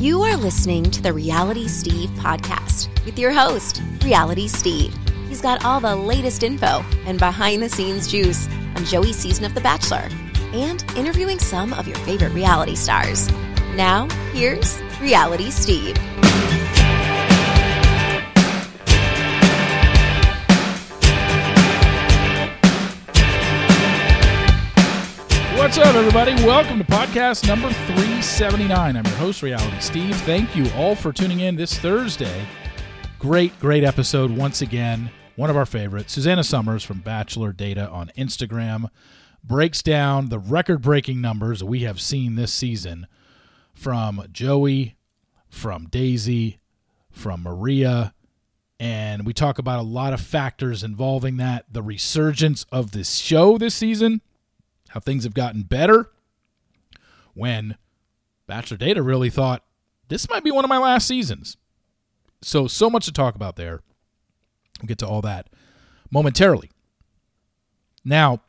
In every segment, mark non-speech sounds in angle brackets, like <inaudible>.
You are listening to the Reality Steve podcast with your host, Reality Steve. He's got all the latest info and behind the scenes juice on Joey's season of The Bachelor and interviewing some of your favorite reality stars. Now, here's Reality Steve. What's up, everybody? Welcome to podcast number 379. I'm your host, Reality Steve. Thank you all for tuning in this Thursday. Great, great episode once again. One of our favorites. Suzana Somers from Bachelor Data on Instagram breaks down the record breaking numbers we have seen this season from Joey, from Daisy, from Maria. And we talk about a lot of factors involving that, the resurgence of this show this season how things have gotten better when Bachelor Data really thought this might be one of my last seasons. So, so much to talk about there. We'll get to all that momentarily. Now,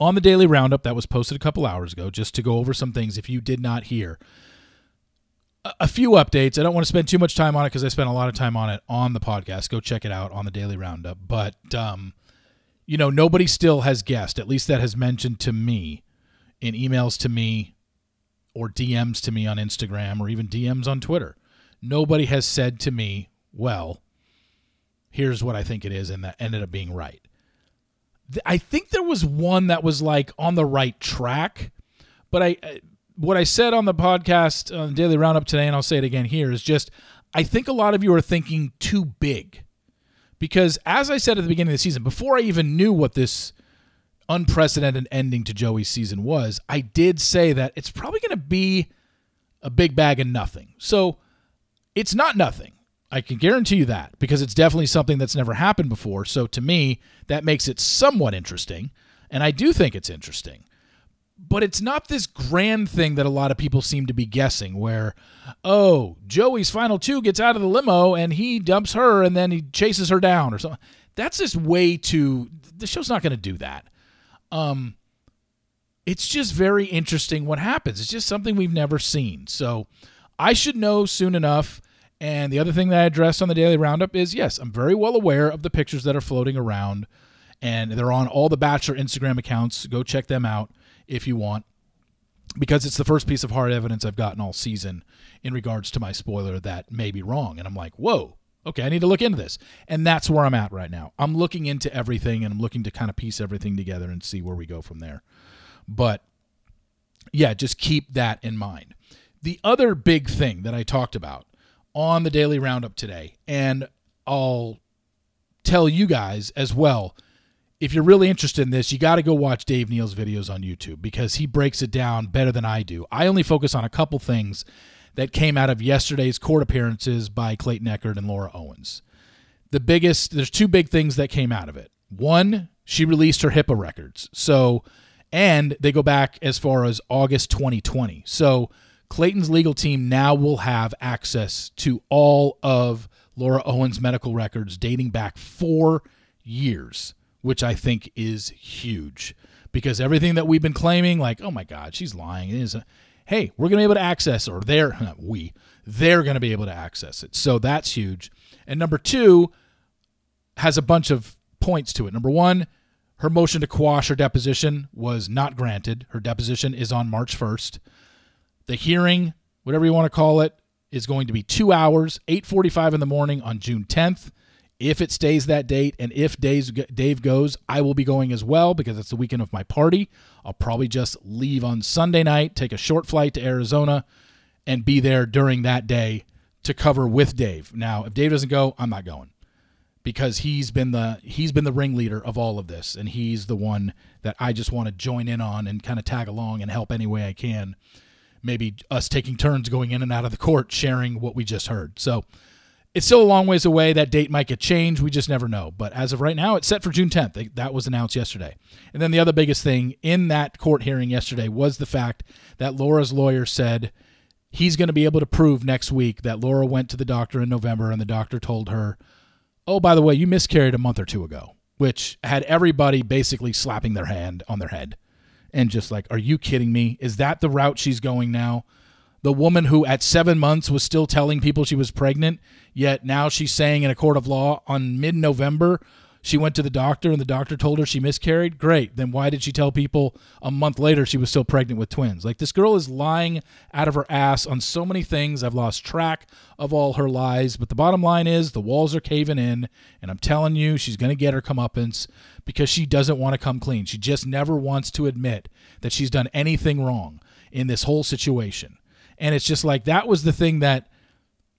on the daily roundup that was posted a couple hours ago, just to go over some things if you did not hear, a, few updates. I don't want to spend too much time on it because I spent a lot of time on it on the podcast. Go check it out on the daily roundup. But, um, you know, nobody still has guessed, at least that has mentioned to me in emails to me or DMs to me on Instagram or even DMs on Twitter. Nobody has said to me, well, here's what I think it is, and that ended up being right. I think there was one that was like on the right track, but I what I said on the podcast on Daily Roundup today, and I'll say it again here, is just I think a lot of you are thinking too big. Because as I said at the beginning of the season, before I even knew what this unprecedented ending to Joey's season was, I did say that it's probably going to be a big bag of nothing. So it's not nothing. I can guarantee you that because it's definitely something that's never happened before. So to me, that makes it somewhat interesting. And I do think it's interesting but it's not this grand thing that a lot of people seem to be guessing where oh joey's final two gets out of the limo and he dumps her and then he chases her down or something. That's just way too the show's not going to do that. Um it's just very interesting what happens. It's just something we've never seen. So i should know soon enough. And the other thing that i addressed on the daily roundup is yes i'm very well aware of the pictures that are floating around and they're on all the bachelor instagram accounts. Go check them out if you want, because it's the first piece of hard evidence I've gotten all season in regards to my spoiler that may be wrong. And I'm like, whoa, okay, I need to look into this. And that's where I'm at right now. I'm looking into everything and I'm looking to kind of piece everything together and see where we go from there. But yeah, just keep that in mind. The other big thing that I talked about on the daily roundup today, and I'll tell you guys as well if you're really interested in this, you got to go watch Dave Neal's videos on YouTube because he breaks it down better than I do. I only focus on a couple things that came out of yesterday's court appearances by Clayton Echard and Laura Owens. The biggest, there's two big things that came out of it. One, she released her HIPAA records. So, and they go back as far as August 2020. So, Clayton's legal team now will have access to all of Laura Owens' medical records dating back four years which I think is huge because everything that we've been claiming, like, oh my God, she's lying, is, hey, we're going to be able to access, or they're, not we, they're going to be able to access it. So that's huge. And number two has a bunch of points to it. Number one, her motion to quash her deposition was not granted. Her deposition is on March 1st. The hearing, whatever you want to call it, is going to be two hours, 8:45 in the morning on June 10th. If it stays that date and if Dave goes, I will be going as well because it's the weekend of my party. I'll probably just leave on Sunday night, take a short flight to Arizona, and be there during that day to cover with Dave. Now, if Dave doesn't go, I'm not going because he's been the he's been the ringleader of all of this and he's the one that I just want to join in on and kind of tag along and help any way I can. Maybe us taking turns going in and out of the court sharing what we just heard. So, it's still a long ways away. That date might get changed. We just never know. But as of right now, it's set for June 10th. That was announced yesterday. And then the other biggest thing in that court hearing yesterday was the fact that Laura's lawyer said he's going to be able to prove next week that Laura went to the doctor in November and the doctor told her, oh, by the way, you miscarried a month or two ago, which had everybody basically slapping their hand on their head and just like, are you kidding me? Is that the route she's going now? The woman who at seven months was still telling people she was pregnant, yet now she's saying in a court of law on mid November she went to the doctor and the doctor told her she miscarried. Great. Then why did she tell people a month later she was still pregnant with twins? Like this girl is lying out of her ass on so many things. I've lost track of all her lies. But the bottom line is the walls are caving in. And I'm telling you, she's going to get her comeuppance because she doesn't want to come clean. She just never wants to admit that she's done anything wrong in this whole situation. And it's just like that was the thing that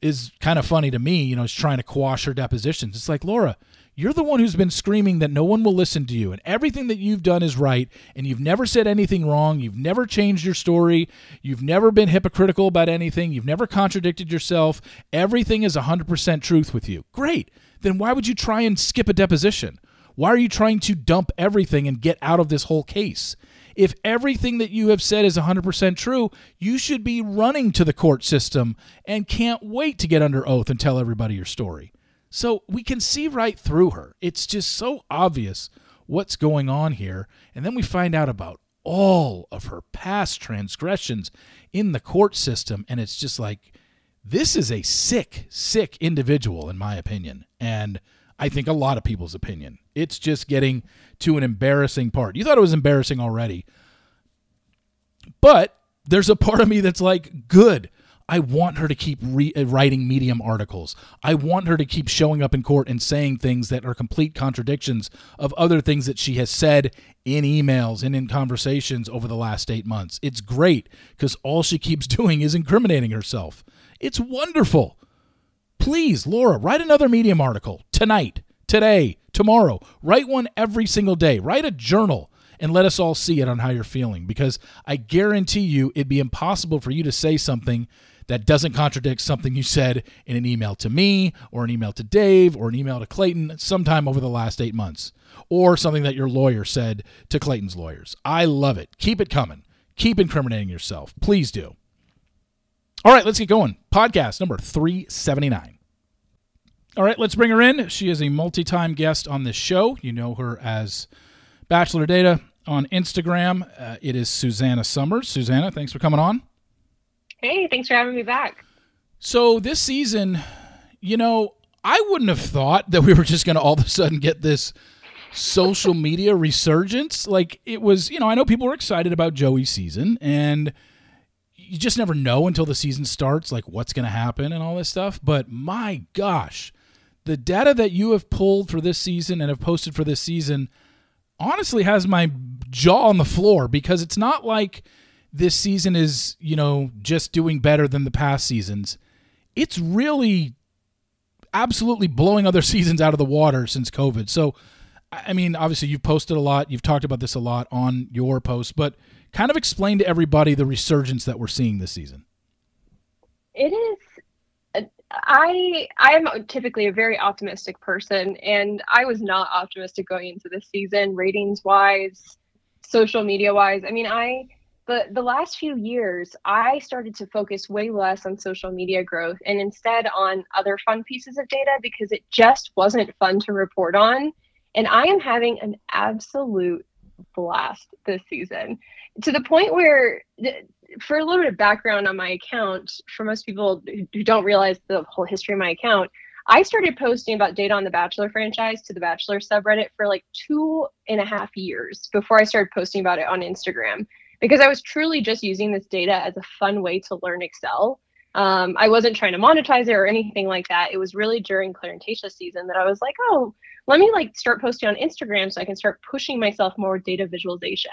is kind of funny to me, you know, is trying to quash her depositions. It's like, Laura, you're the one who's been screaming that no one will listen to you and everything that you've done is right and you've never said anything wrong. You've never changed your story. You've never been hypocritical about anything. You've never contradicted yourself. Everything is 100% truth with you. Great. Then why would you try and skip a deposition? Why are you trying to dump everything and get out of this whole case? If everything that you have said is 100% true, you should be running to the court system and can't wait to get under oath and tell everybody your story. So we can see right through her. It's just so obvious what's going on here. And then we find out about all of her past transgressions in the court system. And it's just like, this is a sick, sick individual, in my opinion. And I think a lot of people's opinion. It's just getting to an embarrassing part. You thought it was embarrassing already. But there's a part of me that's like, good. I want her to keep re- uh, writing Medium articles. I want her to keep showing up in court and saying things that are complete contradictions of other things that she has said in emails and in conversations over the last eight months. It's great because all she keeps <laughs> doing is incriminating herself. It's wonderful. Please, Laura, write another Medium article tonight, today, tomorrow. Write one every single day. Write a journal and let us all see it on how you're feeling because I guarantee you it'd be impossible for you to say something that doesn't contradict something you said in an email to me or an email to Dave or an email to Clayton sometime over the last eight months or something that your lawyer said to Clayton's lawyers. I love it. Keep it coming. Keep incriminating yourself. Please do. All right, let's get going. Podcast number 379. All right, let's bring her in. She is a multi time guest on this show. You know her as Bachelor Data on Instagram. Uh, it is Suzana Somers. Suzana, thanks for coming on. Hey, thanks for having me back. So this season, you know, I wouldn't have thought that we were just going to all of a sudden get this social media resurgence. Like it was, you know, I know people were excited about Joey's season and you just never know until the season starts like what's going to happen and all this stuff, but my gosh, the data that you have pulled for this season and have posted for this season honestly has my jaw on the floor because it's not like this season is, you know, just doing better than the past seasons. It's really absolutely blowing other <laughs> seasons out of the water since COVID. So, I mean, obviously, you've posted a lot, you've talked about this a lot on your post, but kind of explain to everybody the resurgence that we're seeing this season. It is. I I am typically a very optimistic person, and I was not optimistic going into this season, ratings wise, social media wise. I mean, I the the last few years i started to focus way less on social media growth and instead on other fun pieces of data because it just wasn't fun to report on and i am having an absolute blast this season to the point where for a little bit of background on my account for most people who don't realize the whole history of my account I started posting about data on the Bachelor franchise to the Bachelor subreddit for like two and a half years before I started posting about it on Instagram because I was truly just using this data as a fun way to learn Excel. Um, I wasn't trying to monetize it or anything like that. It was really during Clare season that I was like, oh, let me like start posting on Instagram so I can start pushing myself more with data visualization.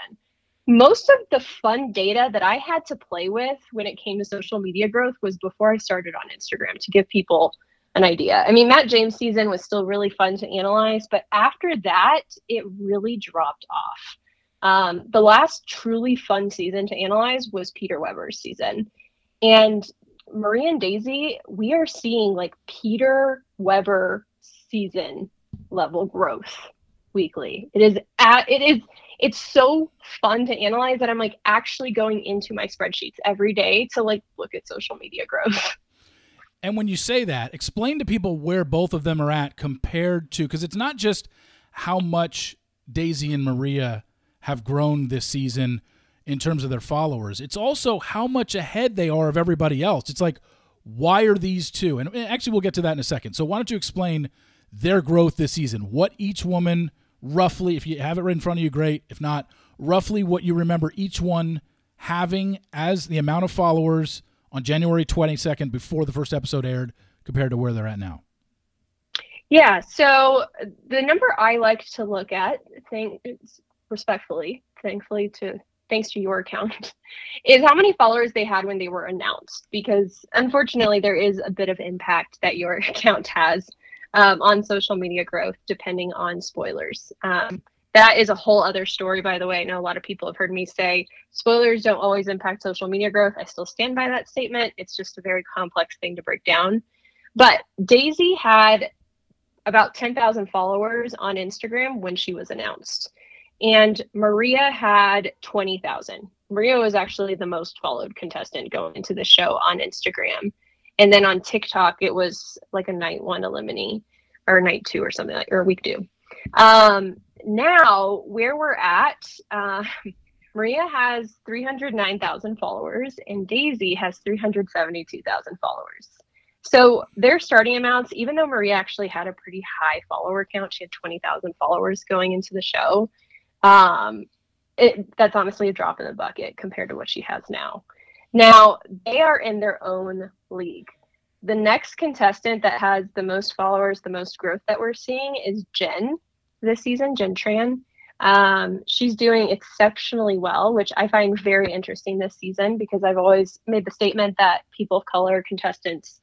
Most of the fun data that I had to play with when it came to social media growth was before I started on Instagram to give people an idea. I mean, Matt James season was still really fun to analyze, but after that, it really dropped off. Um, the last truly fun season to analyze was Peter Weber's season. And Marie and Daisy, we are seeing like Peter Weber season level growth weekly. It is at, it is it's so fun to analyze that I'm like actually going into my spreadsheets every day to like look at social media growth. <laughs> And when you say that, explain to people where both of them are at compared to because it's not just how much Daisy and Maria have grown this season in terms of their followers. It's also how much ahead they are of everybody else. It's like, why are these two? And actually, we'll get to that in a second. So, why don't you explain their growth this season? What each woman roughly, if you have it right in front of you, great. If not, roughly what you remember each one having as the amount of followers on January 22nd before the first episode aired compared to where they're at now. Yeah, so the number I like to look at, think respectfully, thankfully to thanks to your account, <laughs> is how many followers they had when they were announced. Because unfortunately, there is a bit of impact that your <laughs> account has um, on social media growth, depending on spoilers. Um, that is a whole other story, by the way. I know a lot of people have heard me say spoilers don't always impact social media growth. I still stand by that statement. It's just a very complex thing to break down. But Daisy had about 10,000 followers on Instagram when she was announced. And Maria had 20,000. Maria was actually the most followed contestant going into the show on Instagram. And then on TikTok, it was like a night one eliminee or night two or something like, or week two. Um, now, where we're at, uh, <laughs> Maria has 309,000 followers and Daisy has 372,000 followers. So their starting amounts, even though Maria actually had a pretty high follower count, she had 20,000 followers going into the show. Um, it, that's honestly a drop in the bucket compared to what she has now. Now, they are in their own league. The next contestant that has the most followers, the most growth that we're seeing is Jen this season, Jen Tran. Um, she's doing exceptionally well, which I find very interesting this season because I've always made the statement that people of color contestants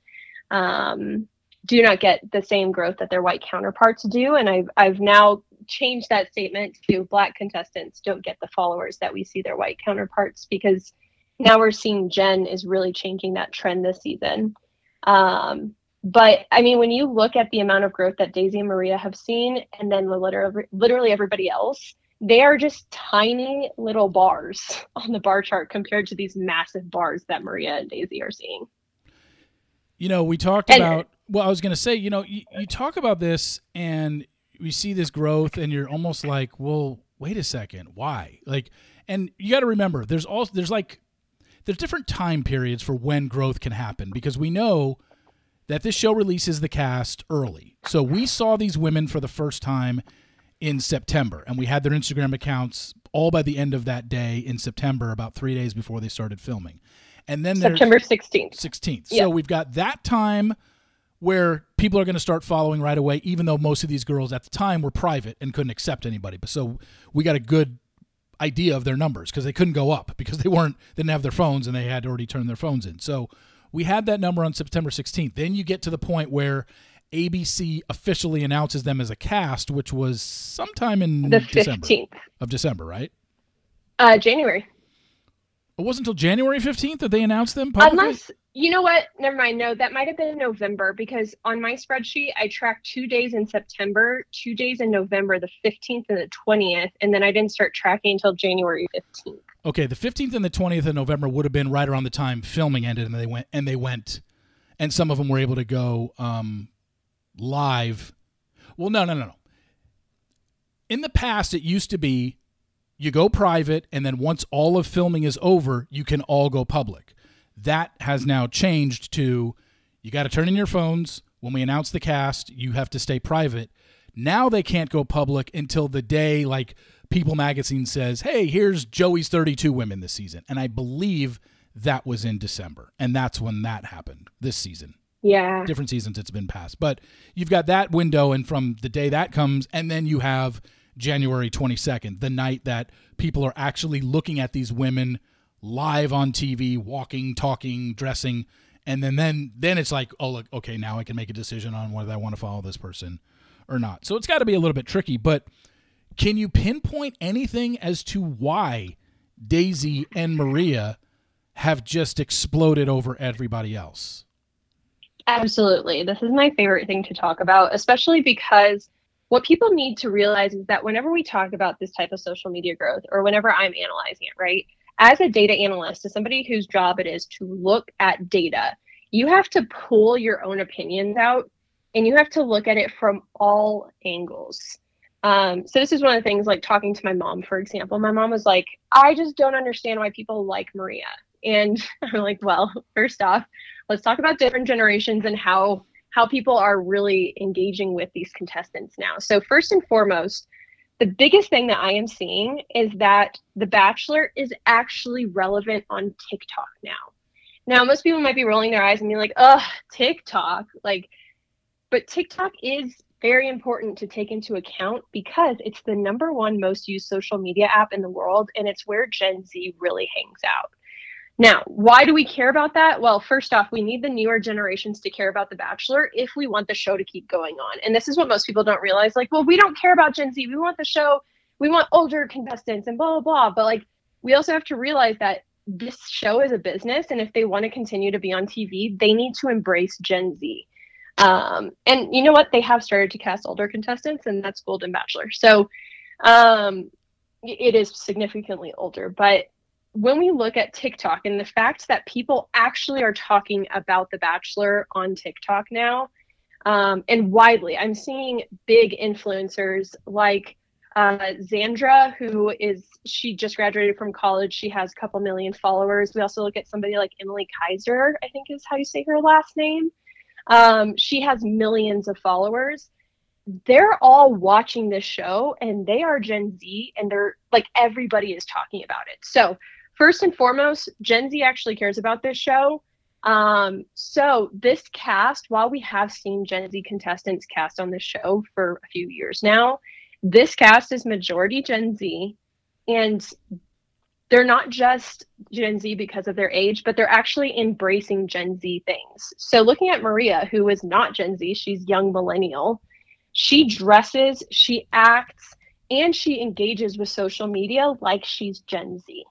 um, do not get the same growth that their white counterparts do. And I've, I've now changed that statement to black contestants don't get the followers that we see their white counterparts because now we're seeing Jen is really changing that trend this season. Um, but I mean, when you look at the amount of growth that Daisy and Maria have seen, and then literally, literally everybody else, they are just tiny little bars <laughs> on the bar chart compared to these massive bars that Maria and Daisy are seeing. You know, we talked and, about. Well, I was going to say, you know, you, you talk about this and we see this growth, and you're almost like, well, wait a second, why? Like, and you got to remember, there's also there's like there's different time periods for when growth can happen because we know that this show releases the cast early. So we saw these women for the first time in September, and we had their Instagram accounts all by the end of that day in September, about three days before they started filming. And then September 16th. 16th. So we've got that time where people are going to start following right away, even though most of these girls at the time were private and couldn't accept anybody. But so we got a good idea of their numbers because they couldn't go up because they weren't didn't have their phones and they had already turned their phones in. So we had that number on September 16th. Then you get to the point where ABC officially announces them as a cast, which was sometime in the December 15th of December, right? Uh, January. It wasn't until January 15th that they announced them publicly? Unless you know what? Never mind. No, that might have been November because on my spreadsheet, I tracked two days in September, two days in November, the 15th and the 20th, and then I didn't start tracking until January 15th. Okay, the 15th and the 20th of November would have been right around the time filming ended, and they went and they went, and some of them were able to go um, live. Well, no, no, no, no. In the past, it used to be you go private, and then once all of filming is over, you can all go public. That has now changed to you got to turn in your phones. When we announce the cast, you have to stay private. Now they can't go public until the day, like People Magazine says, hey, here's Joey's 32 women this season. And I believe that was in December. And that's when that happened this season. Yeah. Different seasons it's been passed. But you've got that window, and from the day that comes, and then you have January 22nd, the night that people are actually looking at these women live on TV, walking, talking, dressing, and then then then it's like, oh look, okay, now I can make a decision on whether I want to follow this person or not. So it's got to be a little bit tricky, but can you pinpoint anything as to why Daisy and Maria have just exploded over everybody else? Absolutely. This is my favorite thing to talk about, especially because what people need to realize is that whenever we talk about this type of social media growth or whenever I'm analyzing it, right? as a data analyst, as somebody whose job it is to look at data, you have to pull your own opinions out and you have to look at it from all angles. Um, so this is one of the things like talking to my mom, for example. My mom was like, I just don't understand why people like Maria. And <laughs> I'm like, well, first off, let's talk about different generations and how how people are really engaging with these contestants now. So first and foremost, the biggest thing that I am seeing is that The Bachelor is actually relevant on TikTok now. Now, most people might be rolling their eyes and be like, "Ugh, TikTok!" Like, but TikTok is very important to take into account because it's the number one most used social media app in the world, and it's where Gen Z really hangs out. Now, why do we care about that? Well, first off, we need the newer generations to care about The Bachelor if we want the show to keep going on. And this is what most people don't realize. Like, well, we don't care about Gen Z. We want the show, we want older contestants and blah, blah, blah. But like, we also have to realize that this show is a business. And if they want to continue to be on TV, they need to embrace Gen Z. Um, and you know what? They have started to cast older contestants, and that's Golden Bachelor. So um, it is significantly older. But when we look at TikTok and the fact that people actually are talking about The Bachelor on TikTok now, um, and widely, I'm seeing big influencers like uh, Xandra, who is she just graduated from college. She has a couple million followers. We also look at somebody like Emily Kaiser, I think is how you say her last name. Um, she has millions of followers. They're all watching this show and they are Gen Z and they're like everybody is talking about it. So first and foremost, Gen Z actually cares about this show. Um, so this cast, while we have seen Gen Z contestants cast on this show for a few years now, this cast is majority Gen Z, and they're not just Gen Z because of their age, but they're actually embracing Gen Z things. So looking at Maria, who is not Gen Z, she's young millennial. She dresses, she acts, and she engages with social media like she's Gen Z.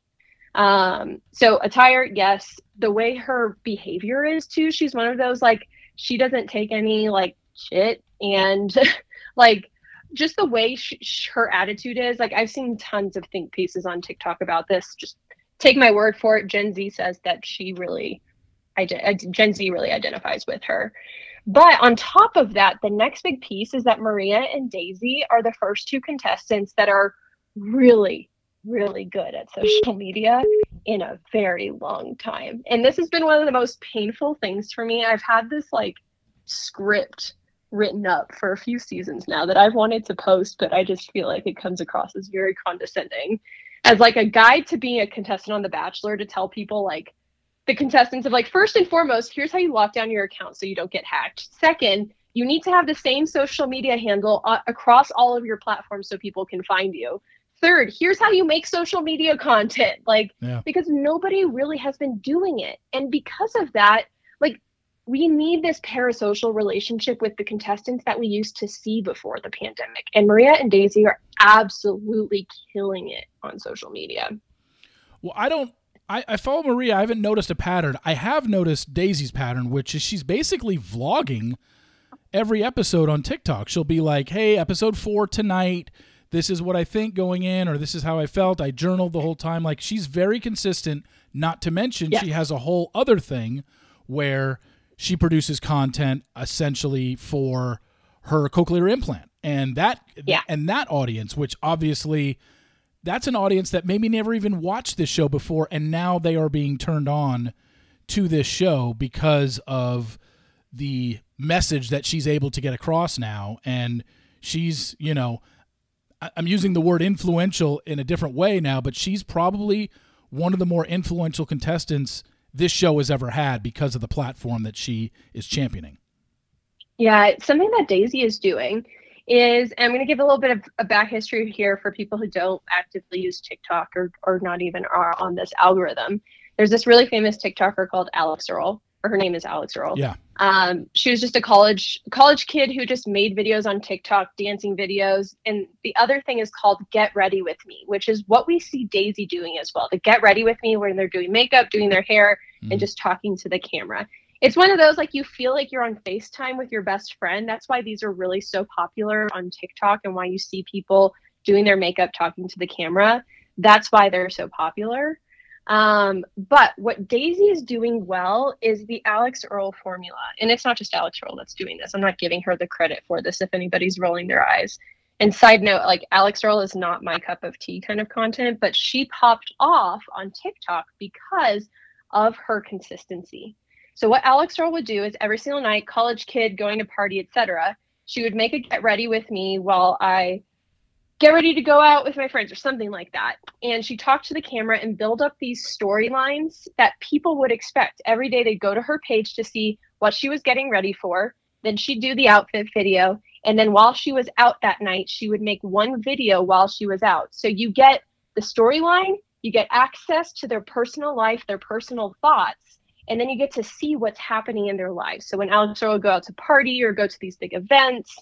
Um, so attire, yes. The way her behavior is too, she's one of those like she doesn't take any like shit and <laughs> like just the way she, her attitude is. Like I've seen tons of think pieces on TikTok about this. Just take my word for it. Gen Z says that she really, Gen Z really identifies with her. But on top of that, the next big piece is that Maria and Daisy are the first two contestants that are really really good at social media in a very long time. And this has been one of the most painful things for me. I've had this like script written up for a few seasons now that I've wanted to post, but I just feel like it comes across as very condescending. As like a guide to being a contestant on The Bachelor to tell people like the contestants of like first and foremost, here's how you lock down your account so you don't get hacked. Second, you need to have the same social media handle uh, across all of your platforms so people can find you third here's how you make social media content like yeah. because nobody really has been doing it. And because of that like we need this parasocial relationship with the contestants that we used to see before the pandemic. And maria and daisy are absolutely killing it on social media. Well i don't I, I follow maria. I haven't noticed a pattern. I have noticed daisy's pattern which is she's basically vlogging every episode on tiktok. She'll be like hey episode four tonight this is what I think going in, or this is how I felt. I journaled the whole time. Like she's very consistent. Not to mention, yes. she has a whole other thing where she produces content essentially for her cochlear implant, and that yeah. and that audience, which obviously that's an audience that maybe never even watched this show before, and now they are being turned on to this show because of the message that she's able to get across now, and she's you know I'm using the word influential in a different way now, but she's probably one of the more influential contestants this show has ever had because of the platform that she is championing. Yeah, something that Daisy is doing is I'm going to give a little bit of a back history here for people who don't actively use TikTok or, or not even are on this algorithm. There's this really famous TikToker called Alix Earle, or her name is Alix Earle. Yeah. Um, she was just a college college kid who just made videos on TikTok, dancing videos. And the other thing is called Get Ready with Me, which is what we see Daisy doing as well. The Get Ready with Me, when they're doing makeup, doing their hair, mm. and just talking to the camera. It's one of those like you feel like you're on FaceTime with your best friend. That's why these are really so popular on TikTok and why you see people doing their makeup talking to the camera. That's why they're so popular. Um, but what Daisy is doing well is the Alix Earle formula. And it's not just Alix Earle that's doing this. I'm not giving her the credit for this if anybody's rolling their eyes. and side note, like Alix Earle is not my cup of tea kind of content, but she popped off on TikTok because of her consistency. So what Alix Earle would do is every single night, college kid going to party, etc. She would make a get ready with me while I get ready to go out with my friends or something like that. And she talked to the camera and build up these storylines that people would expect. Every day they'd go to her page to see what she was getting ready for. Then she'd do the outfit video. And then while she was out that night, she would make one video while she was out. So you get the storyline, you get access to their personal life, their personal thoughts, and then you get to see what's happening in their lives. So when Alix would go out to party or go to these big events,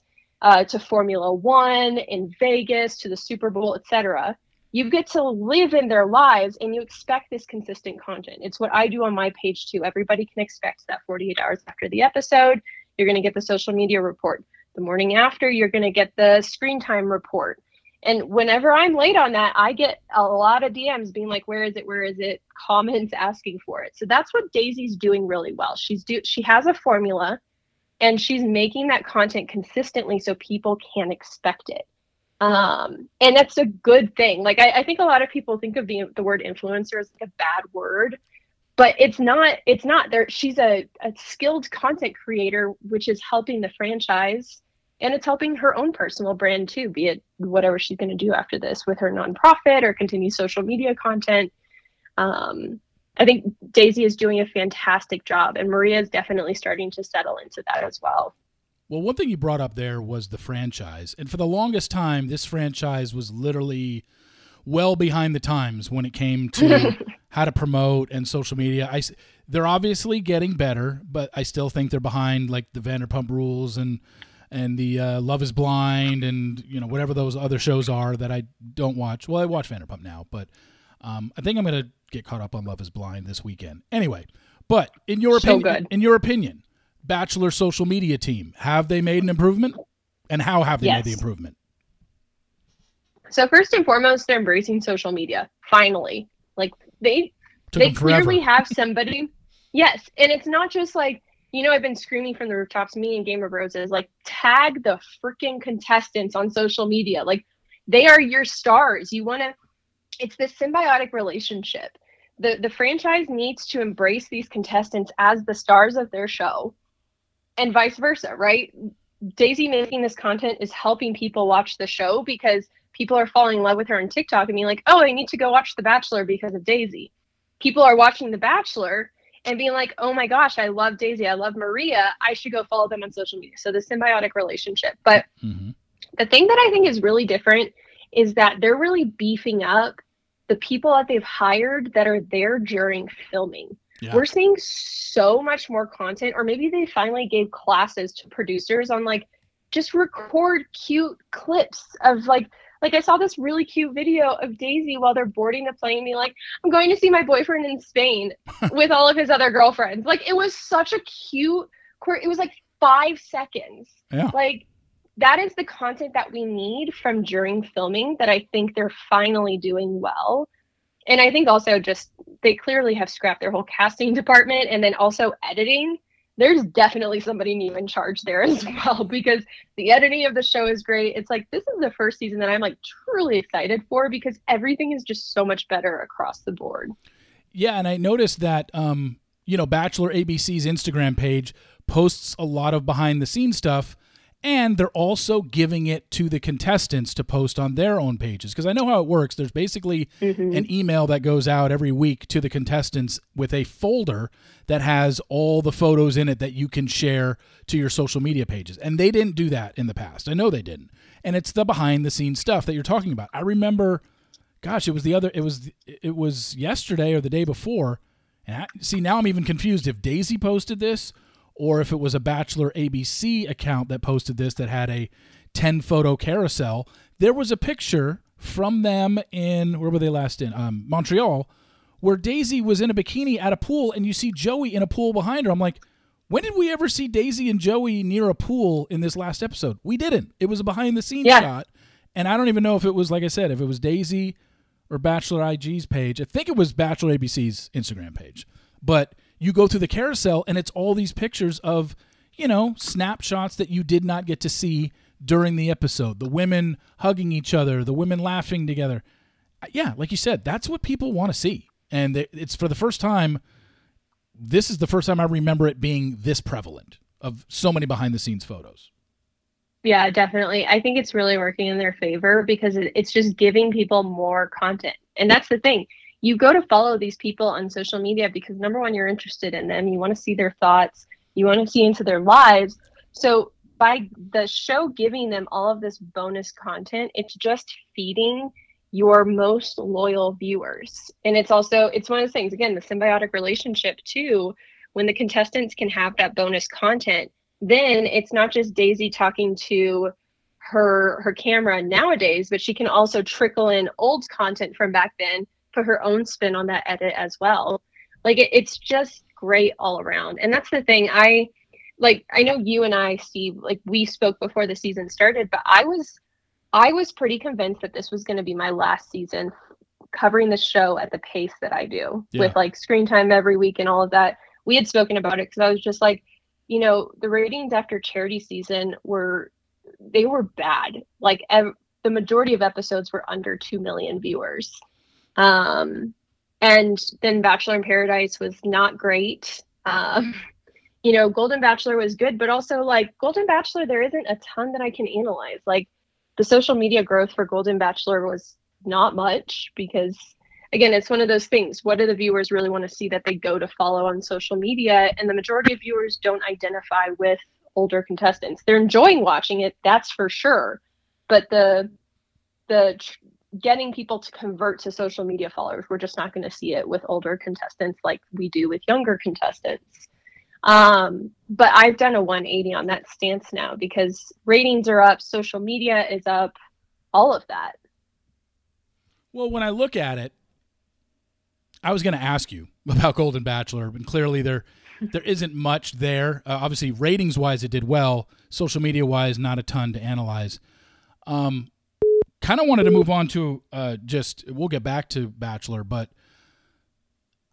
uh, to Formula One in Vegas, to the Super Bowl, etc. You get to live in their lives and you expect this consistent content. It's what I do on my page too. Everybody can expect that 48 hours after the episode, you're going to get the social media report. The morning after, you're going to get the screen time report. And whenever I'm late on that, I get a lot of DMs being like, "Where is it? Where is it?" Comments asking for it. So that's what Daisy's doing really well. She's do she has a formula and she's making that content consistently so people can expect it. Um, and that's a good thing. Like I, I, think a lot of people think of the, the word influencer as like a bad word but it's not it's not there. She's a, a skilled content creator which is helping the franchise and it's helping her own personal brand too be it whatever she's going to do after this with her nonprofit or continue social media content. Um, I think Daisy is doing a fantastic job, and Maria is definitely starting to settle into that as well. Well, one thing you brought up there was the franchise. And for the longest time, this franchise was literally well behind the times when it came to <laughs> how to promote and social media. I, they're obviously getting better, but I still think they're behind like the Vanderpump Rules and and the uh, Love Is Blind and you know whatever those other shows are that I don't watch. Well, I watch Vanderpump now, but um, I think I'm going to get caught up on Love Is Blind this weekend. Anyway, but in your so opinion, in your opinion, Bachelor social media team have they made an improvement, and how have they yes. made the improvement? So first and foremost, they're embracing social media. Finally, like they Took they clearly have somebody. <laughs> yes, and it's not just like you know I've been screaming from the rooftops. Me and Game of Roses like tag the freaking contestants on social media. Like they are your stars. You want to it's this symbiotic relationship. The the franchise needs to embrace these contestants as the stars of their show and vice versa, right? Daisy making this content is helping people watch the show because people are falling in love with her on TikTok and being like, "Oh, I need to go watch The Bachelor because of Daisy." People are watching The Bachelor and being like, "Oh my gosh, I love Daisy. I love Maria. I should go follow them on social media." So the symbiotic relationship. But mm-hmm. the thing that I think is really different is that they're really beefing up the people that they've hired that are there during filming. Yeah. We're seeing so much more content, or maybe they finally gave classes to producers on like just record cute clips of like like I saw this really cute video of Daisy while they're boarding the plane being like, I'm going to see my boyfriend in Spain <laughs> with all of his other girlfriends. Like it was such a cute it was like five seconds. Yeah. Like that is the content that we need from during filming that I think they're finally doing well. And I think also just they clearly have scrapped their whole casting <laughs> department and then also editing. There's definitely somebody new in charge there <laughs> as well because the editing of the show is great. It's like this is the first season that I'm like truly excited for because everything is just so much better across the board. Yeah, and I noticed that um, you know, Bachelor ABC's Instagram page posts a lot of behind the scenes stuff and they're also giving it to the contestants to post on their own pages. Because i know how it works. There's basically mm-hmm. an email that goes out every week to the contestants with a folder that has all the photos in it that you can share to your social media pages. And they didn't do that in the past. I know they didn't. And it's the behind the scenes stuff that you're talking about. I remember gosh it was the other it was it was yesterday or the day before. And I, see now i'm even confused if daisy posted this or if it was a Bachelor ABC account that posted this that had a 10 photo carousel, there was a picture from them in, where were they last in? Um, Montreal, where Daisy was in a bikini at a pool and you see Joey in a pool behind her. I'm like, when did we ever see Daisy and Joey near a pool in this last episode? We didn't. It was a behind the scenes yeah. shot. And I don't even know if it was, like I said, if it was Daisy or Bachelor IG's page. I think it was Bachelor ABC's Instagram page. But you go through the carousel and it's all these pictures of, you know, snapshots that you did not get to see during the episode, the women hugging each other, the women laughing together. Uh, yeah, like you said, that's what people want to see. And it's for the first time, this is the first time I remember it being this prevalent of so many behind the scenes photos. Yeah, definitely. I think it's really working in their favor because it's just giving people more content. And that's the thing. You go to follow these people on social media because number one, you're interested in them. You want to see their thoughts. You want to see into their lives. So by the show giving them all of this bonus content, it's just feeding your most loyal viewers. And it's also it's one of those things again, the symbiotic relationship too, when the contestants can have that bonus content, then it's not just Daisy talking to her her camera nowadays, but she can also trickle in old content from back then, put her own spin on that edit as well. Like it, it's just great all around. And that's the thing I like I know you and I, Steve, like we spoke before the season started, but I was I was pretty convinced that this was going to be my last season covering the show at the pace that I do yeah. with like screen time every week and all of that. We had spoken about it because I was just like, you know, the ratings after charity season were they were bad. Like ev- the majority of episodes were under 2 million viewers. Um and then Bachelor in Paradise was not great. Um <laughs> you know, Golden Bachelor was good, but also like Golden Bachelor, there isn't a ton that I can analyze. Like the social media growth for Golden Bachelor was not much because, again, it's one of those things. What do the viewers really want to see that they go to follow on social media? And the majority of viewers don't identify with older contestants. They're enjoying watching it, that's for sure. But the the getting people to convert to social media followers, we're just not going to see it with older contestants like we do with younger contestants. Um, but I've done a 180 on that stance now because ratings are up, social media is up, all of that. Well, when I look at it, I was going to ask you <laughs> about Golden Bachelor, and clearly there there isn't much there. Uh, obviously, ratings wise, it did well. Social media wise, not a ton to analyze. Um, kind of wanted to move on to uh, just we'll get back to Bachelor, but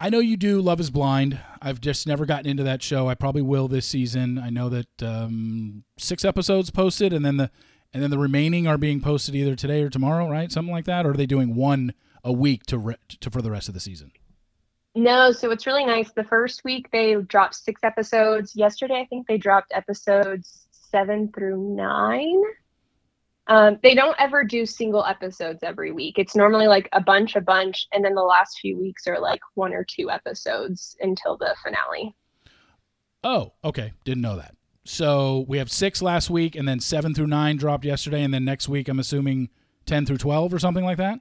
I know you do Love is Blind. I've just never gotten into that show. I probably will this season. I know that um, six episodes posted, and then the and then the remaining are being posted either today or tomorrow, right? Something like that. Or are they doing one a week to re- to for the rest of the season? No, so it's really nice. The first week they dropped six episodes. Yesterday, I think they dropped episodes seven through nine. Um, they don't ever do single episodes every week. It's normally like a bunch, a bunch, and then the last few weeks are like one or two episodes until the finale. Oh, okay. Didn't know that. So we have six last week, and then seven through nine dropped yesterday, and then next week I'm assuming ten through twelve or something like that.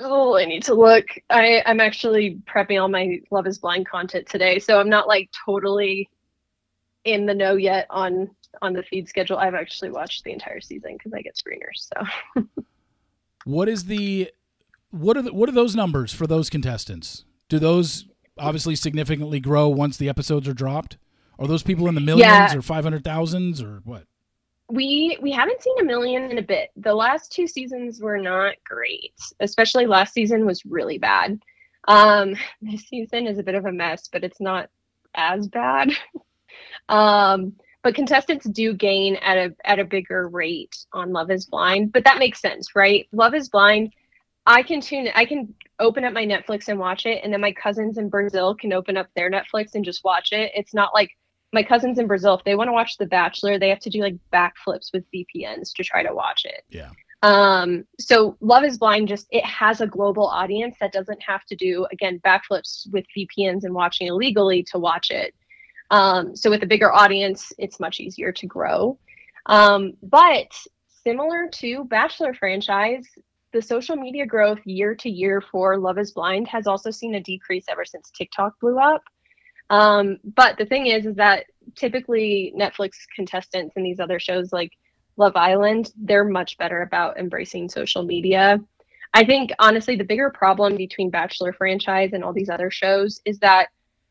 Oh, I need to look. I I'm actually prepping all my Love Is Blind content today, so I'm not like totally in the know yet on on the feed schedule. I've actually watched the entire season because I get screeners. So, <laughs> what is the what are the, what are those numbers for those contestants? Do those obviously significantly grow once the episodes are dropped? Are those people in the millions yeah. or five hundred thousands or what? We we haven't seen a million in a bit. The last two seasons were not great. Especially last season was really bad. Um, <laughs> this season is a bit of a mess, but it's not as bad. <laughs> um, but contestants do gain at a at a bigger rate on Love is Blind, but that makes sense, right? Love is Blind, I can tune I can open up my Netflix and watch it and then my cousins in Brazil can open up their Netflix and just watch it. It's not like my cousins in Brazil if they want to watch The Bachelor, they have to do like backflips with VPNs to try to watch it. Yeah. Um so Love is Blind just it has a global audience that doesn't have to do again backflips with VPNs and watching illegally to watch it. Um, so with a bigger audience, it's much easier to grow. Um, but similar to Bachelor franchise, the social media growth year to year for Love is Blind has also seen a decrease ever since TikTok blew up. Um, but the thing is, is that typically Netflix contestants and these other shows like Love Island, they're much better about embracing social media. I think honestly, the bigger problem between Bachelor franchise and all these other shows is that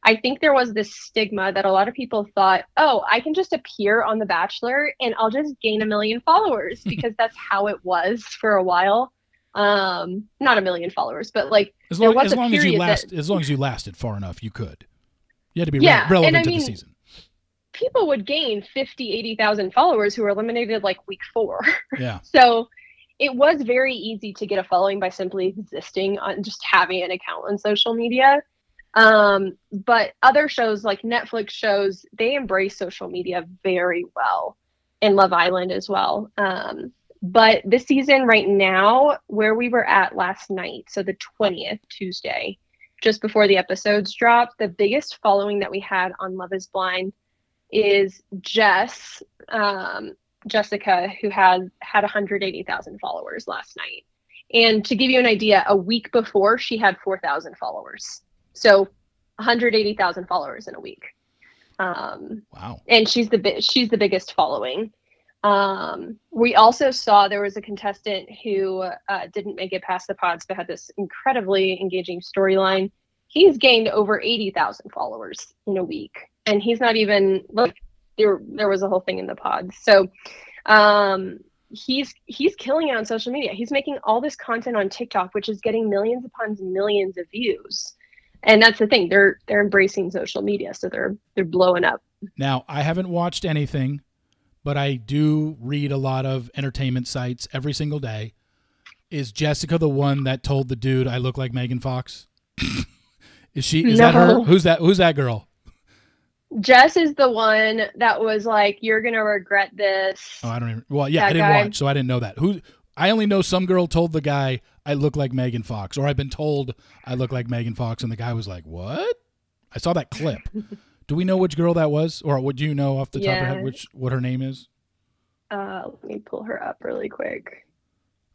I think there was this stigma that a lot of people thought, oh, I can just appear on The Bachelor and I'll just gain a million followers <laughs> because that's how it was for a while. Um, not a million followers, but like as long, as, long as you last, that, as long as you lasted far enough, you could. You had to be yeah, re- relevant I mean, to the season. people would gain 50, 80,000 followers who were eliminated like week four. <laughs> Yeah. so it was very easy to get a following by simply existing on just having an account on social media. Um, but other shows like Netflix shows, they embrace social media very well, and Love Island as well. Um, but this season, right now, where we were at last night, so the 20th, Tuesday, just before the episodes dropped, the biggest following that we had on Love is Blind is Jess, um, Jessica, who had had 180,000 followers last night. And to give you an idea, a week before she had 4,000 followers. So 180,000 followers in a week. Um, Wow. and she's the bi- she's the biggest following. Um, we also saw there was a contestant who uh, didn't make it past the pods, but had this incredibly engaging storyline. He's gained over eighty thousand followers in a week, and he's not even like there. There was a whole thing in the pods, so um, he's he's killing it on social media. He's making all this content on TikTok, which is getting millions upon millions of views. And that's the thing; they're they're embracing social media, so they're they're blowing up. Now, I haven't watched anything, but I do read a lot of entertainment sites every single day. Is Jessica the one that told the dude I look like Megan Fox? <laughs> is she is that her? No. Who's that who's that girl? Jess is the one that was like, "You're gonna regret this." Oh, I don't even Well, yeah, I didn't guy. watch, so I didn't know that. Who I only know some girl told the guy I look like Megan Fox or I've been told I look like Megan Fox and the guy was like, "What?" I saw that clip. <laughs> do we know which girl that was or what do you know off the top of your head which what her name is? Uh, let me pull her up really quick.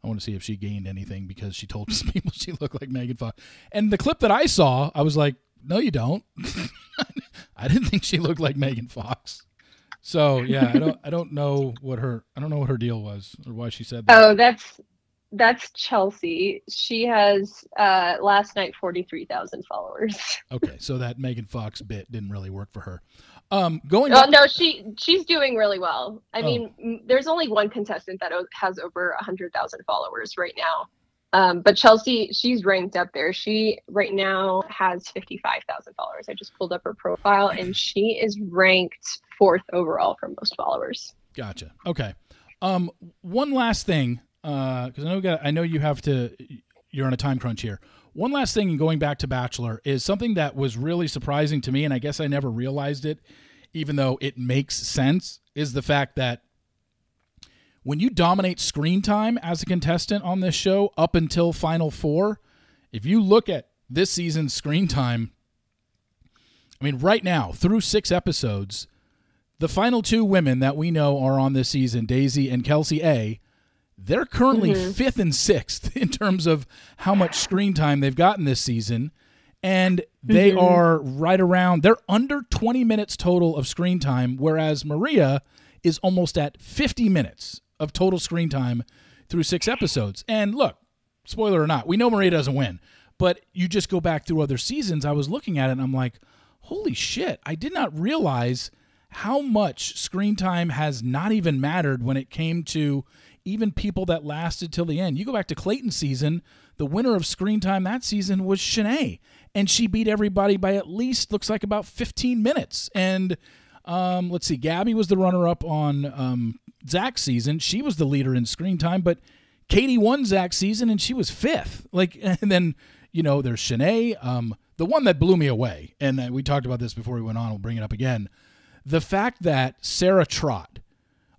I want to see if she gained anything because she told <laughs> people she looked like Megan Fox. And the clip that I saw, I was like, no, you don't. <laughs> I didn't think she looked like Megan Fox. So yeah, I don't I don't know what her I don't know what her deal was or why she said that. Oh, that's that's Chelsea. She has uh last night forty three thousand followers. <laughs> Okay, so that Megan Fox bit didn't really work for her. Um, going Oh back, no, she she's doing really well. I Oh. mean, there's only one contestant that has over a hundred thousand followers right now. Um, but Chelsea, she's ranked up there. She right now has fifty five thousand followers. I just pulled up her profile, and she is ranked fourth overall for most followers. Gotcha. Okay. Um, one last thing, Uh, because I know got, I know you have to. You're on a time crunch here. One last thing, in going back to Bachelor, is something that was really surprising to me, and I guess I never realized it, even though it makes sense. Is the fact that when you dominate screen time as a contestant on this show up until Final Four, if you look at this season's screen time, I mean, right now through six episodes, the final two women that we know are on this season, Daisy and Kelsey A, they're currently mm-hmm. fifth and sixth <laughs> in terms of how much screen time they've gotten this season. And they mm-hmm. are right around, they're under 20 minutes total of screen time, whereas Maria is almost at 50 minutes of total screen time through six episodes. And look, spoiler or not, we know Maria doesn't win, but you just go back through other seasons. I was looking at it and I'm like, holy shit, I did not realize how much screen time has not even mattered when it came to even people that lasted till the end. You go back to Clayton season, the winner of screen time that season was Shanae, and she beat everybody by at least looks like about 15 minutes. And um, let's see, Gabby was the runner up on um, Zach's season. She was the leader in screen time, but Katie won Zach's season and she was fifth. Like, <laughs> and then you know there's Shanae, um, the one that blew me away, and we talked about this before we went on. We'll bring it up again. The fact that Sarah Trott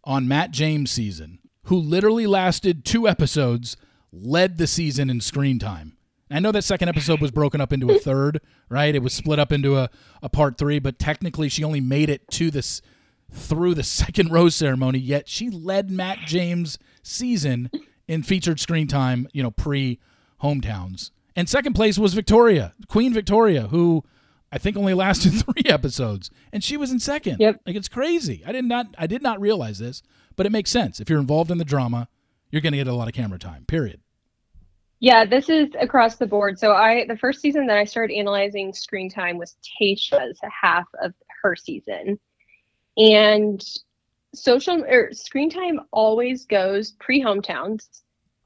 on Matt James' season, who literally lasted two episodes, led the season in screen time. I know that second episode was broken up into a third, right? It was split up into a, a part three, but technically she only made it to this through the <laughs> second rose ceremony, yet she led Matt James' season in featured screen time, you know, pre hometowns. And second place was Victoria, Queen Victoria, who I think only lasted <laughs> three episodes, and she was in second. Yep. Like it's crazy. I did not I did not realize this, but it makes sense. If you're involved in the drama, you're going to get a lot of camera time. Period. Yeah, this is across the board. So I the first season that I started analyzing screen time was Tayshia's half of her season. And social or screen time always goes pre hometowns,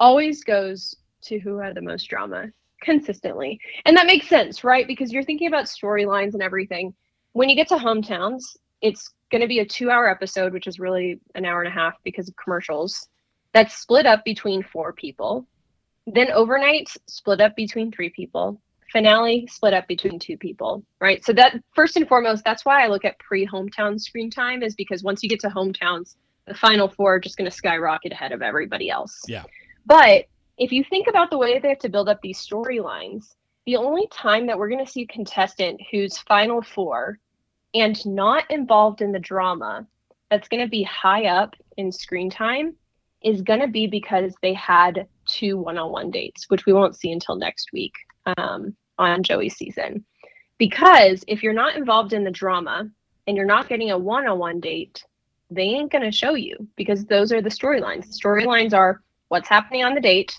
always goes to who had the most drama consistently. And that makes sense, right? Because you're thinking about storylines and everything. When you get to hometowns, it's going to be a two hour episode, which is really an hour and a half because of commercials. That's split up between four people. Then overnight, split up between three people. Finale, split up between two people, right? So, that first and foremost, that's why I look at pre hometown screen time, is because once you get to hometowns, the final four are just going to skyrocket ahead of everybody else. Yeah. But if you think about the way they have to build up these storylines, the only time that we're going to see a contestant who's final four and not involved in the drama that's going to be high up in screen time is going to be because they had two one-on-one dates which we won't see until next week um, on joey's season. Because if you're not involved in the drama and you're not getting a one-on-one date they ain't going to show you because those are the storylines. Storylines are what's happening on the date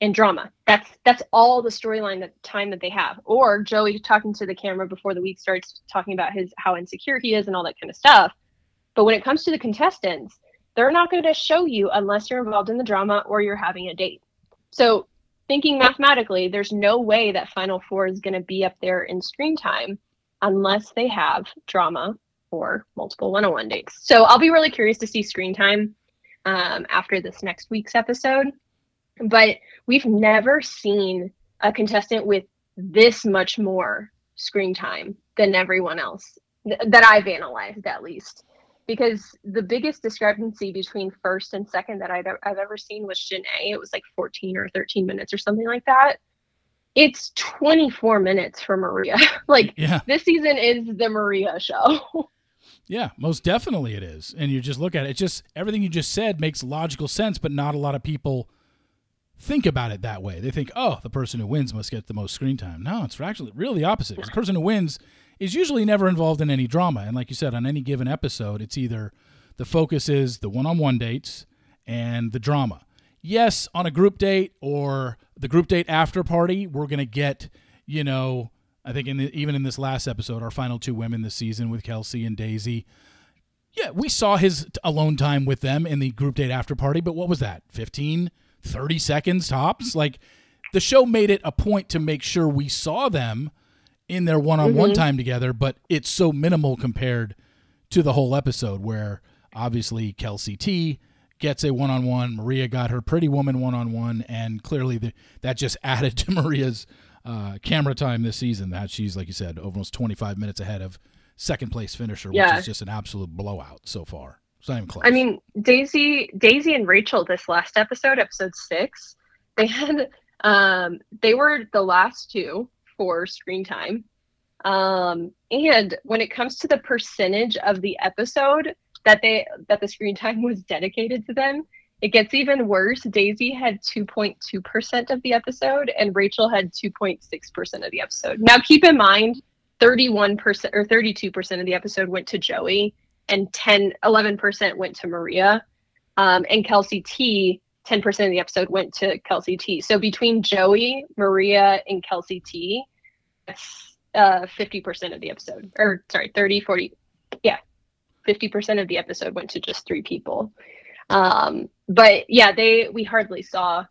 and drama. That's that's all the storyline that time that they have. Or Joey talking to the camera before the week starts talking about his how insecure he is and all that kind of stuff. But when it comes to the contestants, they're not going to show you unless you're involved in the drama or you're having a date. So thinking mathematically, there's no way that Final Four is going to be up there in screen time unless they have drama or multiple one-on-one dates. So I'll be really curious to see screen time um, after this next week's episode but we've never seen a contestant with this much more screen time than everyone else th- that I've analyzed at least. Because the biggest discrepancy between first and second that I've, I've ever seen was Shanae. It was like 14 or 13 minutes or something like that. It's 24 minutes for Maria. <laughs> like yeah. this season is the Maria show. <laughs> Yeah, most definitely it is. And you just look at it, it just everything you just said makes logical sense, but not a lot of people think about it that way. They think, oh, the person who wins must get the most screen time. No, it's actually really the opposite. The person who wins is usually never involved in any drama. And like you said, on any given episode, it's either the focus is the one on one dates and the drama. Yes, on a group date or the group date after party, we're going to get, you know, I think in the, even in this last episode, our final two women this season with Kelsey and Daisy. Yeah, we saw his alone time with them in the group date after party, but what was that? 15, 30 seconds tops. Like the show made it a point to make sure we saw them in their one-on-one mm-hmm. time together, but it's so minimal compared to the whole episode where obviously Kelsey T gets a one-on-one, Maria got her pretty woman one-on-one, and clearly the, that just <laughs> added to Maria's uh, camera time this season. That she's like you said, almost 25 minutes ahead of second place finisher, yeah. which is just an absolute blowout so far. Close. I mean, Daisy, Daisy and Rachel. This last episode, episode six, they had um, they were the last two for screen time. Um, and when it comes to the percentage of the episode that they that the screen time was dedicated to them, it gets even worse. Daisy had 2.2% of the episode and Rachel had 2.6% of the episode. Now keep in mind 31% or 32% of the episode went to Joey and 10, 11% went to Maria. Um, and Kelsey T, 10% of the episode went to Kelsey T. So between Joey, Maria, and Kelsey T, uh, 50% of the episode. Or sorry, 30, 40. Yeah, 50% of the episode went to just three people. Um, but yeah, they we hardly saw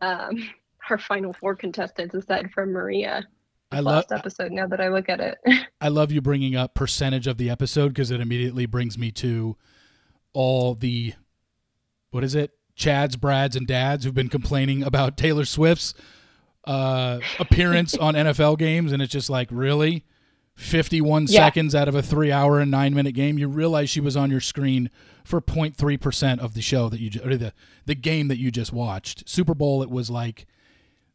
um, <laughs> our final four contestants aside from Maria. I love episode now that I look at it. <laughs> I love you bringing up percentage of the episode because it immediately brings me to all the what is it? Chads, Brads, and Dads who've been complaining about Taylor Swift's uh, appearance <laughs> on NFL games, and it's just like really. 51 yeah. seconds out of a three hour and nine minute game, you realize she was on your screen for 0.3% of the show that you, or the, the game that you just watched. Super Bowl, it was like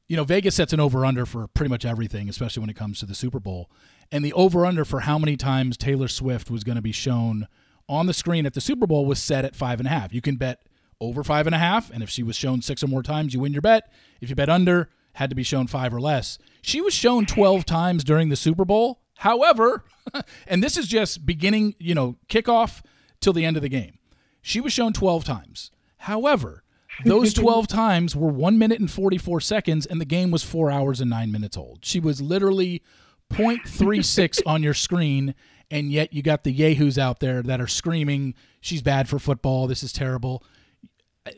you know, Vegas sets an over under for pretty much everything, especially when it comes to the Super Bowl. And the over under for how many times Taylor Swift was going to be shown on the screen at the Super Bowl was set at five and a half. You can bet over five and a half, and if she was shown six or more times, you win your bet. If you bet under, had to be shown five or less. She was shown 12 times during the Super Bowl. However, <laughs> and this is just beginning, you know, kickoff till the end of the game. She was shown 12 times. However, those <laughs> 12 times were 1 minute and 44 seconds, and the game was 4 hours and 9 minutes old. She was literally 0.36 <laughs> on your screen, and yet you got the yahoos out there that are screaming, she's bad for football, this is terrible.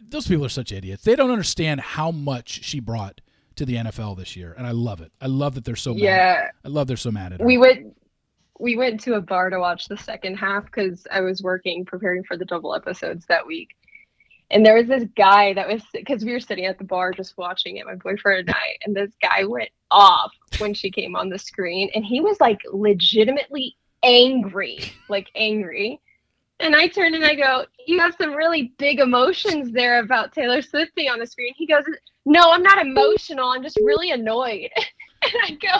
Those people are such idiots. They don't understand how much she brought to the NFL this year, and I love it. I love that they're so yeah. mad. I love they're so mad at her. We went we went to a bar to watch the second half because I was working preparing for the double episodes that week. And there was this guy that was because we were sitting at the bar just watching it, my boyfriend and I, and this guy went off when she came on the screen, and he was like legitimately angry, like angry. And I turned and I go, You have some really big emotions there about Taylor Swift being on the screen. He goes, No, I'm not emotional. I'm just really annoyed. <laughs> and I go,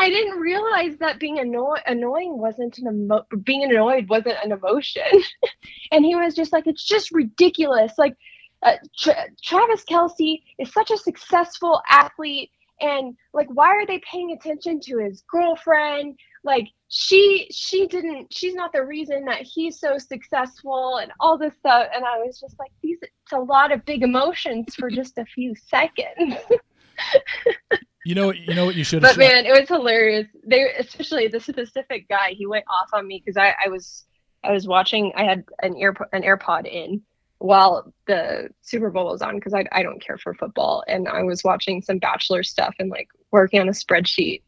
I didn't realize that being anno- annoying wasn't an emo- being annoyed wasn't an emotion. <laughs> and he was just like, it's just ridiculous. Like, uh, Tra- Travis Kelce is such a successful athlete, and like, why are they paying attention to his girlfriend? Like, she she didn't. She's not the reason that he's so successful, and all this stuff. And I was just like, these. It's a lot of big emotions for just a few seconds. <laughs> You know, you know what you should. Have But man, it was hilarious. They, especially the specific guy, he went off on me because I, I was, I was watching. I had an ear, an AirPod in while the Super Bowl was on because I, I don't care for football, and I was watching some Bachelor stuff and like working on a spreadsheet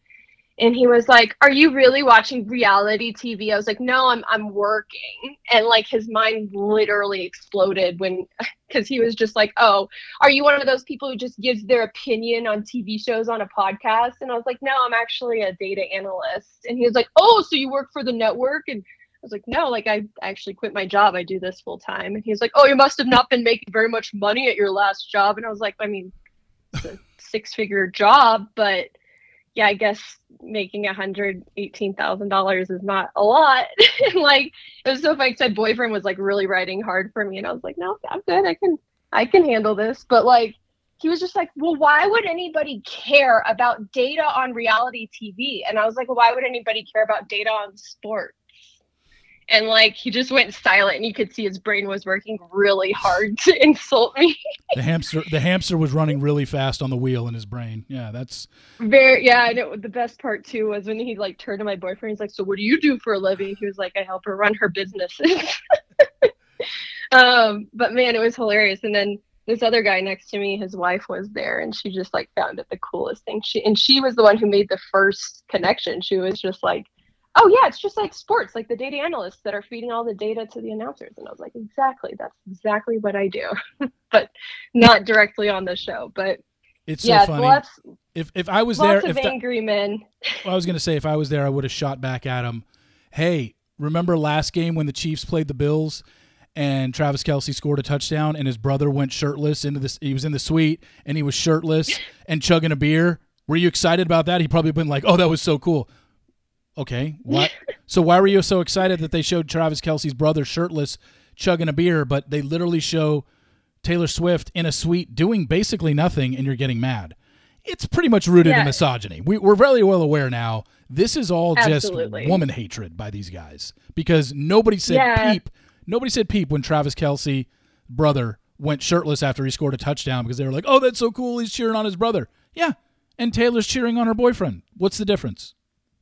and he was like are you really watching reality tv i was like no i'm i'm working and like his mind literally exploded when <laughs> because he was just like oh are you one of those people who just gives their opinion on tv shows on a podcast and i was like no i'm actually a data analyst and he was like oh so you work for the network and I was like, no, like I actually quit my job. I do this full time. And he was like, oh, you must have not been making very much money at your last job. And I was like, I mean, it's a six figure job, but yeah, I guess making a hundred eighteen thousand dollars is not a lot. <laughs> like it was so funny. My boyfriend was like really writing hard for me, and I was like, no, I'm good. I can I can handle this. But like he was just like, well, why would anybody care about data on reality TV? And I was like, well, why would anybody care about data on sports? And like he just went silent and you could see his brain was working really hard <laughs> to insult me. The hamster the hamster was running really fast on the wheel in his brain. Yeah that's very yeah I know. The best part too was when he like turned to my boyfriend he's like so what do you do for a living? He was like i help her run her businesses. <laughs> Um but man it was hilarious. And then this other guy next to me his wife was there and she just like found it the coolest thing. She and she was the one who made the first connection. She was just like oh yeah it's just like sports like the data analysts that are feeding all the data to the announcers and i was like exactly that's exactly what i do <laughs> but not directly on the show but it's yeah, so funny lots, if if i was lots there of if angry that, men well, i was going to say if i was there i would have shot back at him hey remember last game when the chiefs played the bills and Travis Kelce scored a touchdown, and his brother went shirtless into this. He was in the suite, and he was shirtless <laughs> and chugging a beer. Were you excited about that? He probably been like, "Oh, that was so cool." Okay. What? so why were you so excited that they showed Travis Kelce's brother shirtless chugging a beer, but they literally show Taylor Swift in a suite doing basically nothing and you're getting mad? It's pretty much rooted yeah. in misogyny. We, are very well aware now. This is all Absolutely. just woman hatred by these guys because nobody said yeah. peep. Nobody said peep when Travis Kelce brother went shirtless after he scored a touchdown because they were like, "Oh, that's so cool! He's cheering on his brother." Yeah, and Taylor's cheering on her boyfriend. What's the difference?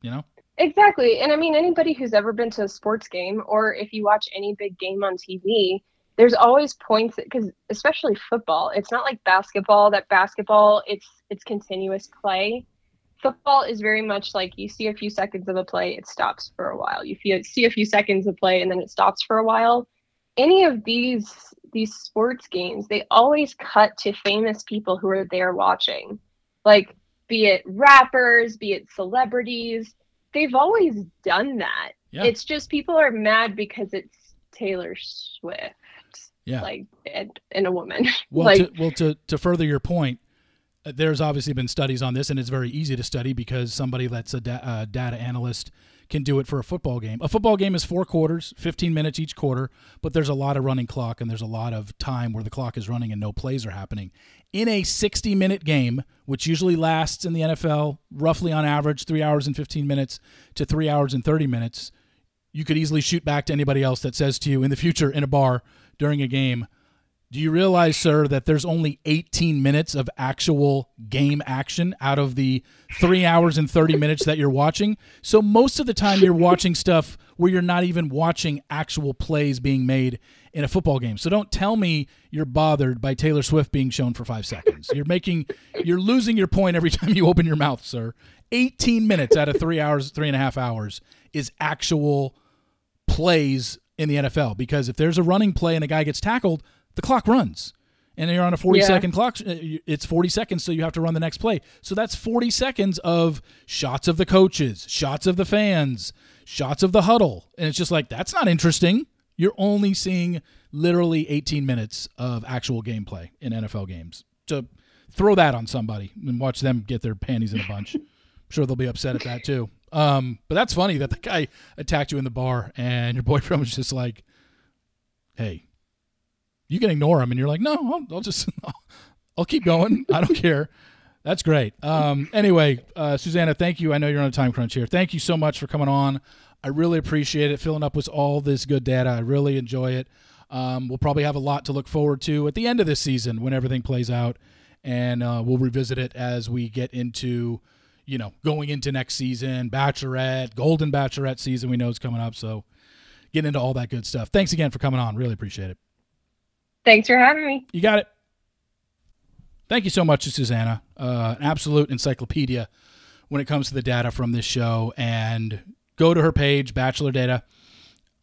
You know. Exactly. And I mean, anybody who's ever been to a sports game or if you watch any big game on TV, there's always points because especially football, it's not like basketball that basketball it's it's continuous play. Football is very much like you see a few seconds of a play, it stops for a while. You see a few seconds of play and then it stops for a while. Any of these these sports games, they always cut to famous people who are there watching. Like be it rappers, be it celebrities, they've always done that. Yeah. It's just people are mad because it's Taylor Swift. Yeah. Like and, and a woman. <laughs> Well, like, to, well to to further your point, uh, there's obviously been studies on this, and it's very easy to study because somebody that's a da- uh, data analyst can do it for a football game. A football game is four quarters, 15 minutes each quarter, but there's a lot of running clock and there's a lot of time where the clock is running and no plays are happening. In a 60 minute game, which usually lasts in the NFL roughly on average three hours and 15 minutes to three hours and 30 minutes, you could easily shoot back to anybody else that says to you in the future in a bar during a game, do you realize, sir, that there's only 18 minutes of actual game action out of the three hours and 30 minutes that you're watching? So most of the time you're watching stuff where you're not even watching actual plays being made in a football game. So don't tell me you're bothered by Taylor Swift being shown for five seconds. You're making, you're losing your point every <laughs> time you open your mouth, sir. 18 minutes out of three hours, three and a half hours is actual plays in the NFL because if there's a running play and a guy gets tackled, the clock runs. And you're on a 40 Yeah. second clock. uh, It's 40 seconds, so you have to run the next play. So that's 40 seconds of shots of the coaches, shots of the fans, shots of the huddle. And it's just like, that's not interesting. You're only seeing literally 18 minutes of actual gameplay in NFL games. So throw that on somebody and watch them get their panties in a bunch. I'm sure they'll be upset at that too. Um, but that's funny that the guy attacked you in the bar and your boyfriend was just like, "Hey, you can ignore him," and you're like, "No, I'll, I'll just, <laughs> I'll keep going. I don't care." That's great. Um, anyway, uh, Suzana, thank you. I know you're on a time crunch here. Thank you so much for coming on. I really appreciate it, filling up with all this good data. I really enjoy it. Um, we'll probably have a lot to look forward to at the end of this season when everything plays out, and uh, we'll revisit it as we get into, you know, going into next season, Bachelorette, Golden Bachelorette season we know is coming up. So, getting into all that good stuff. Thanks again for coming on. Really appreciate it. Thanks for having me. You got it. Thank you so much to Suzana. Uh, an absolute encyclopedia when it comes to the data from this show. And go to her page, Bachelor Data,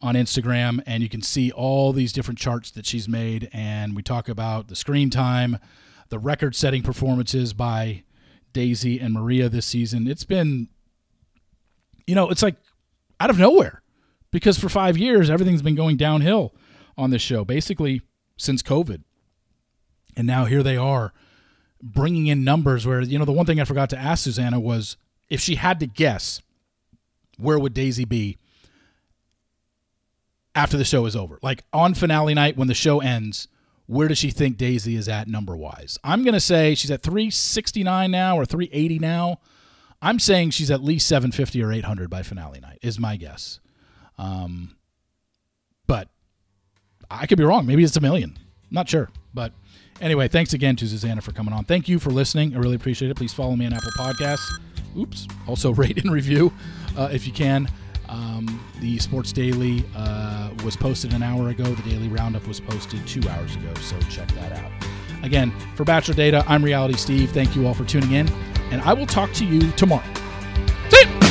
on Instagram, and you can see all these different charts that she's made. And we talk about the screen time, the record setting performances by Daisy and Maria this season. It's been, you know, it's like out of nowhere because for five years, everything's been going downhill on this show, basically since COVID. And now here they are bringing in numbers where, you know, the one thing I forgot to ask Suzana was if she had to guess, where would Daisy be after the show is over? Like on finale night when the show ends, where does she think Daisy is at number wise? I'm going to say she's at 369 now or 380 now. I'm saying she's at least 750 or 800 by finale night, is my guess. Um, but I could be wrong. Maybe it's a million. Not sure. But anyway, thanks again to Suzana for coming on. Thank you for listening. I really appreciate it. Please follow me on Apple Podcasts. Oops. Also, <laughs> rate and review uh, if you can. Um, the Sports Daily uh, was posted an hour ago. The Daily Roundup was posted two hours ago. So check that out. Again, for Bachelor Data, I'm Reality Steve. Thank you all for tuning in, and I will talk to you tomorrow. See you.